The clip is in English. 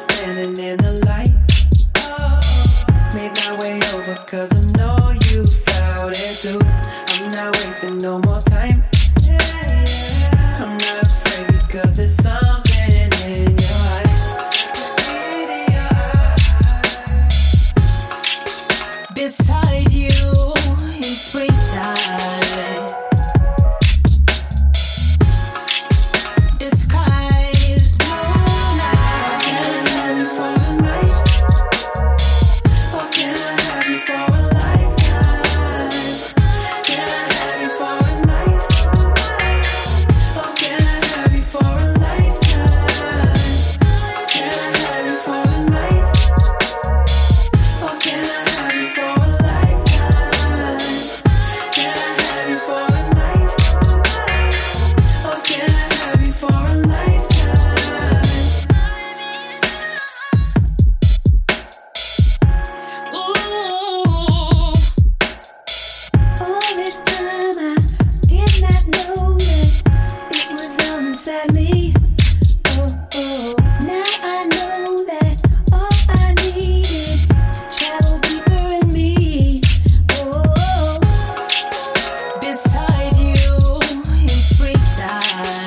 standing in the light. Oh, made my way over, cause I know you felt it too. I'm not wasting no more time. I'm not afraid because there's something in your eyes. Beside you. side.